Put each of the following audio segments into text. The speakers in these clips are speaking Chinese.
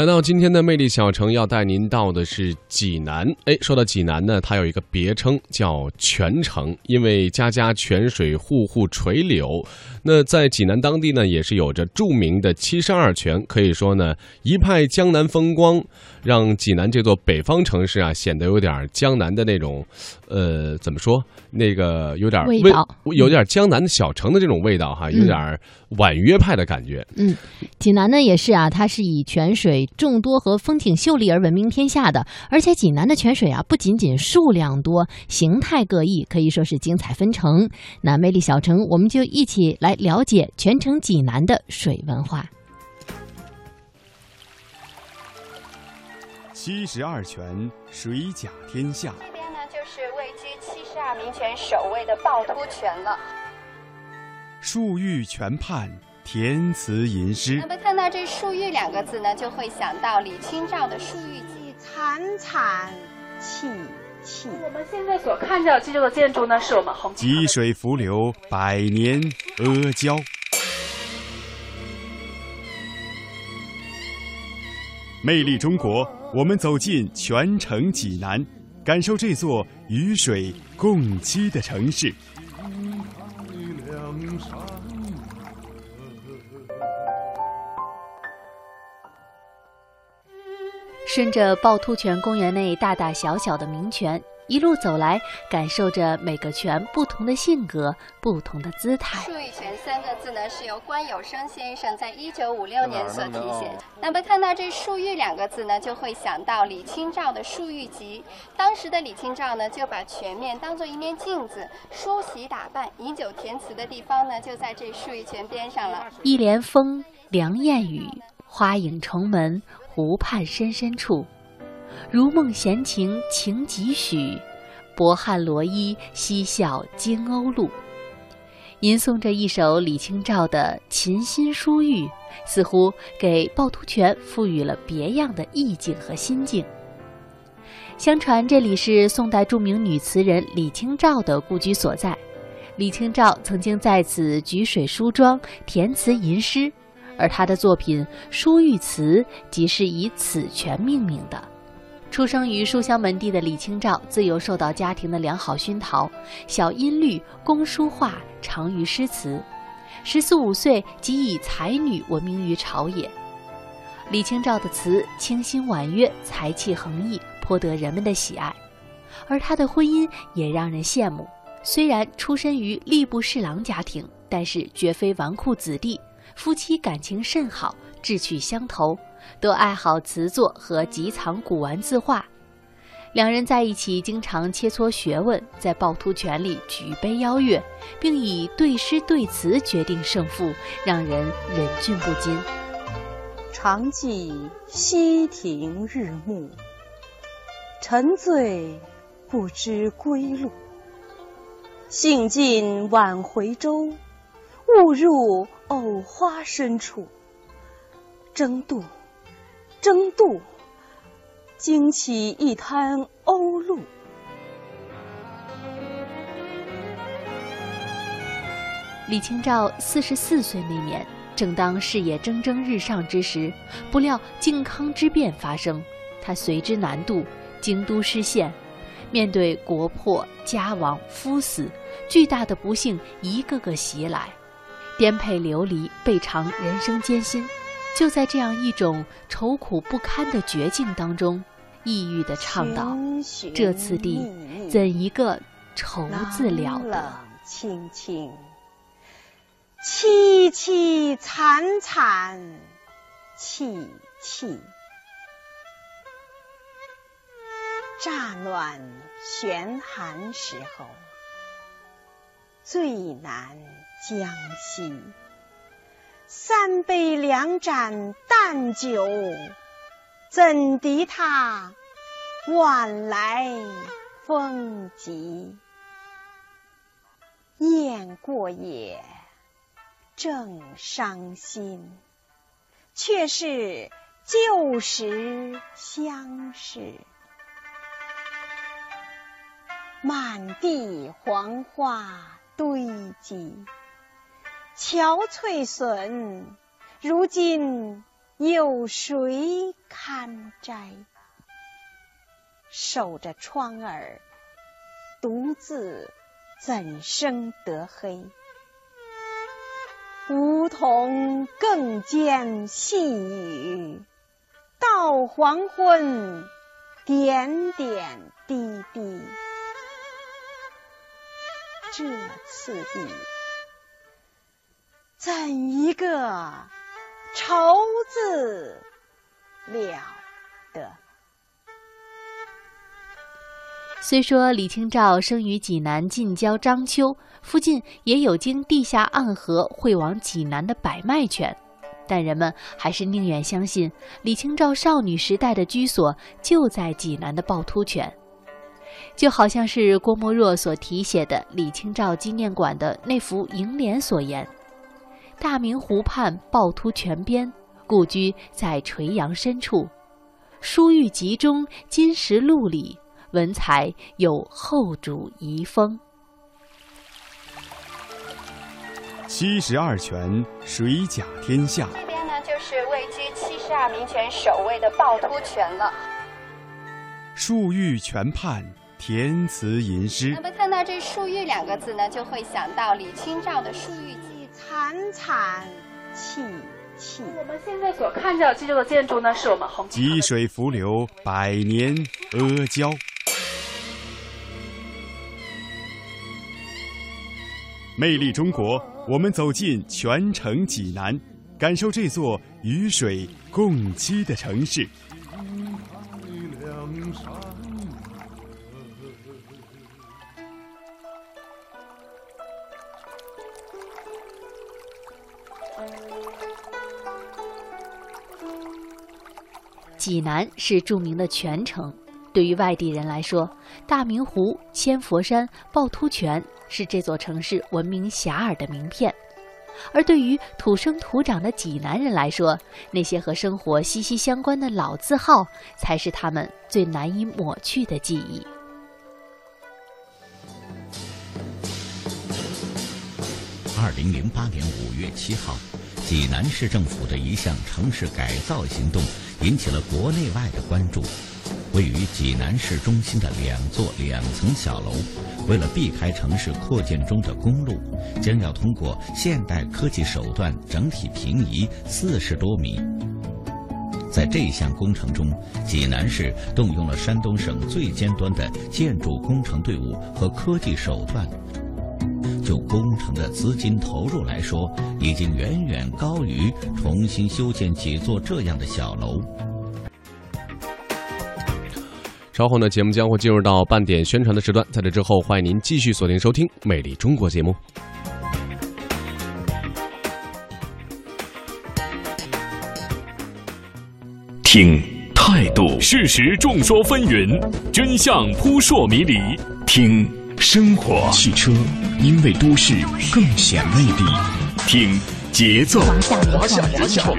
来到今天的魅力小城，要带您到的是济南。哎，说到济南呢，它有一个别称叫泉城，因为家家泉水，户户垂柳。那在济南当地呢，也是有着著名的七十二泉，可以说呢，一派江南风光，让济南这座北方城市啊，显得有点江南的那种，呃，怎么说？那个有点味道，有点江南的小城的这种味道哈，有点婉约派的感觉。嗯，济南呢也是啊，它是以泉水众多和风景秀丽而闻名天下的。而且济南的泉水啊，不仅仅数量多，形态各异，可以说是精彩纷呈。那魅力小城，我们就一起来了解泉城济南的水文化。七十二泉，水甲天下。这边呢就是位居七十二名泉首位的趵突泉了。漱玉泉畔，填词吟诗。那么看到这“漱玉”两个字呢，就会想到李清照的《漱玉集》。惨惨戚戚。我们现在所看到这座建筑呢，是我们红积水伏流，百年阿胶。魅力中国，我们走进全城济南。感受这座与水共栖的城市。顺着趵突泉公园内大大小小的名泉。一路走来，感受着每个泉不同的性格、不同的姿态。漱玉泉三个字呢，是由关有生先生在一九五六年所题写。那么看到这“漱玉”两个字呢，就会想到李清照的《漱玉集》。当时的李清照呢，就把泉面当做一面镜子，梳洗打扮、饮酒填词的地方呢，就在这漱玉泉边上了。一帘风，凉燕雨，花影重门，湖畔深深处。如梦闲情情几许，薄汗罗衣嬉笑惊鸥鹭。吟诵着一首李清照的《琴心书玉》，似乎给趵突泉赋予了别样的意境和心境。相传这里是宋代著名女词人李清照的故居所在，李清照曾经在此举水梳妆、填词吟诗，而她的作品《书玉词》即是以此泉命名的。出生于书香门第的李清照，自幼受到家庭的良好熏陶，小音律，工书画，长于诗词。十四五岁即以才女闻名于朝野。李清照的词清新婉约，才气横溢，颇得人们的喜爱。而她的婚姻也让人羡慕。虽然出身于吏部侍郎家庭，但是绝非纨绔子弟，夫妻感情甚好，志趣相投。都爱好词作和集藏古玩字画，两人在一起经常切磋学问，在趵突泉里举杯邀月，并以对诗对词决定胜负，让人忍俊不禁。常记溪亭日暮，沉醉不知归路。兴尽晚回舟，误入藕花深处，争渡。争渡，惊起一滩鸥鹭。李清照四十四岁那年，正当事业蒸蒸日上之时，不料靖康之变发生，她随之南渡，京都失陷。面对国破家亡、夫死，巨大的不幸一个个袭来，颠沛流离，倍尝人生艰辛。就在这样一种愁苦不堪的绝境当中，抑郁的唱道：“这次第，怎一个愁字了得？青青，凄凄惨惨戚戚。乍暖悬寒时候，最难将息。”三杯两盏淡酒，怎敌他晚来风急？雁过也，正伤心，却是旧时相识。满地黄花堆积。憔悴损，如今有谁堪摘？守着窗儿，独自怎生得黑？梧桐更兼细雨，到黄昏，点点滴滴。这次第，怎一个愁字了得！虽说李清照生于济南近郊章丘，附近也有经地下暗河汇往济南的百脉泉，但人们还是宁愿相信李清照少女时代的居所就在济南的趵突泉。就好像是郭沫若所题写的李清照纪念馆的那幅楹联所言：“大明湖畔趵突泉边，故居在垂杨深处。书玉集中金石录里，文才有后主遗风。”七十二泉，水甲天下。这边呢，就是位居七十二名泉首位的趵突泉了。漱玉泉畔。填词吟诗。那么看到这“漱玉”两个字呢，就会想到李清照的《漱玉集》。惨惨戚戚。我们现在所看到这座建筑呢，是我们红积水浮流，百年阿胶。魅力中国，我们走进泉城济南，感受这座与水共栖的城市。济南是著名的泉城，对于外地人来说，大明湖、千佛山、趵突泉是这座城市闻名遐迩的名片；而对于土生土长的济南人来说，那些和生活息息相关的老字号才是他们最难以抹去的记忆。二零零八年五月七号。济南市政府的一项城市改造行动引起了国内外的关注。位于济南市中心的两座两层小楼，为了避开城市扩建中的公路，将要通过现代科技手段整体平移四十多米。在这项工程中，济南市动用了山东省最尖端的建筑工程队伍和科技手段。就工程的资金投入来说，已经远远高于重新修建几座这样的小楼。稍后呢，节目将会进入到半点宣传的时段，在这之后，欢迎您继续锁定收听《美丽中国》节目。听态度，事实众说纷纭，真相扑朔迷离。听。生活，汽车因为都市更显魅力。听节奏，华夏原创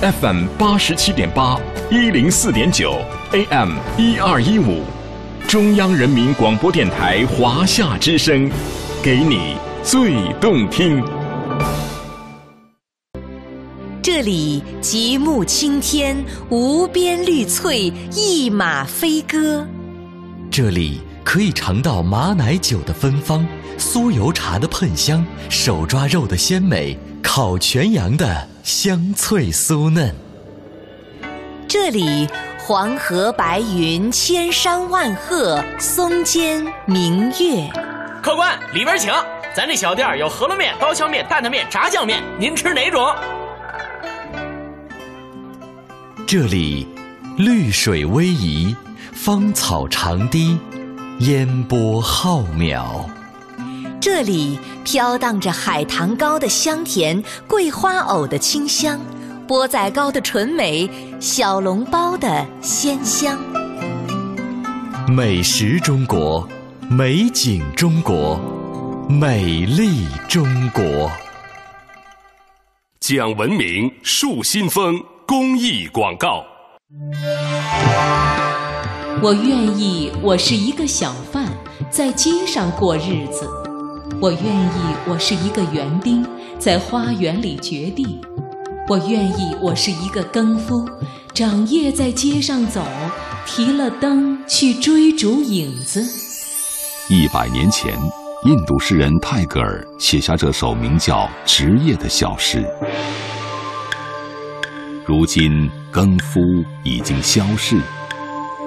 ，FM 八十七点八，一零四点九，AM 一二一五，中央人民广播电台华夏之声，给你最动听。这里极目青天，无边绿翠，一马飞歌。这里可以尝到马奶酒的芬芳，酥油茶的喷香，手抓肉的鲜美，烤全羊的香脆酥嫩。这里黄河白云，千山万壑，松间明月。客官，里边请。咱这小店有饸饹面、刀削面、担担面、炸酱面，您吃哪种？这里绿水逶迤，芳草长堤，烟波浩渺。这里飘荡着海棠糕的香甜，桂花藕的清香，钵仔糕的纯美，小笼包的鲜香。美食中国，美景中国，美丽中国。讲文明树新风。公益广告。我愿意，我是一个小贩，在街上过日子；我愿意，我是一个园丁，在花园里掘地。我愿意，我是一个耕夫，长夜在街上走，提了灯去追逐影子。一百年前，印度诗人泰戈尔写下这首名叫《职业》的小诗。如今，耕夫已经消逝，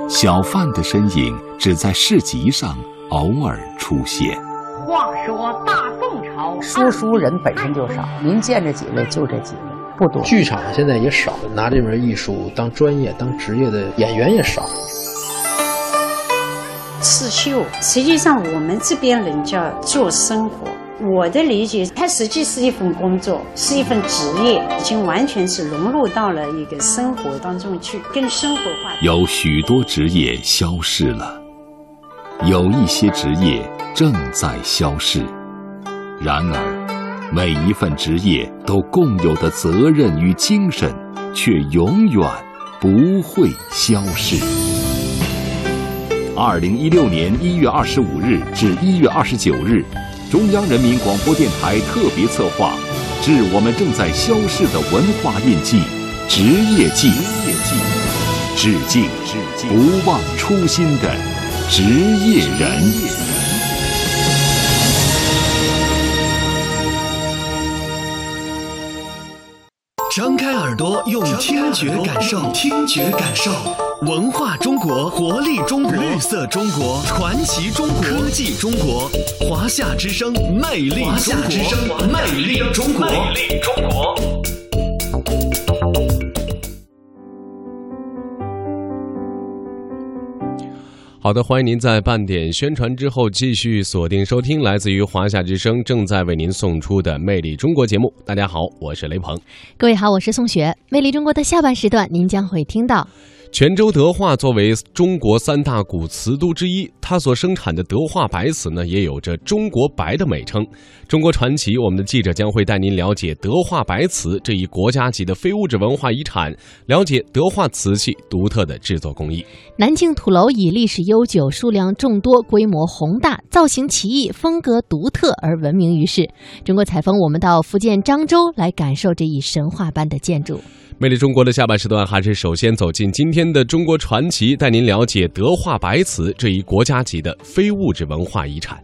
小贩的身影只在市集上偶尔出现。话说大宋朝，说书人本身就少，您见着几位就这几位。不多，剧场现在也少，拿这门艺术当专业、当职业的演员也少。刺绣，实际上我们这边人叫做生活。我的理解，它实际是一份工作，是一份职业，已经完全是融入到了一个生活当中去，更生活化。有许多职业消失了，有一些职业正在消逝，然而。每一份职业都共有的责任与精神，却永远不会消逝。二零一六年一月二十五日至一月二十九日，中央人民广播电台特别策划《致我们正在消逝的文化印记——职业记》，致敬不忘初心的职业人。张开耳朵，用听觉感受，听觉感受，文化中国，活力中国，绿色中国，传奇中国，科技中国，华夏之声，魅力中国，魅力中国，魅力中国。好的，欢迎您在半点宣传之后继续锁定收听来自于华夏之声正在为您送出的《魅力中国》节目。大家好，我是雷鹏。各位好，我是宋雪。《魅力中国》的下半时段，您将会听到。泉州德化作为中国三大古瓷都之一，它所生产的德化白瓷呢，也有着“中国白”的美称。中国传奇，我们的记者将会带您了解德化白瓷这一国家级的非物质文化遗产，了解德化瓷器独特的制作工艺。南京土楼以历史悠久、数量众多、规模宏大、造型奇异、风格独特而闻名于世。中国采风，我们到福建漳州来感受这一神话般的建筑。魅力中国的下半时段，还是首先走进今天的中国传奇，带您了解德化白瓷这一国家级的非物质文化遗产。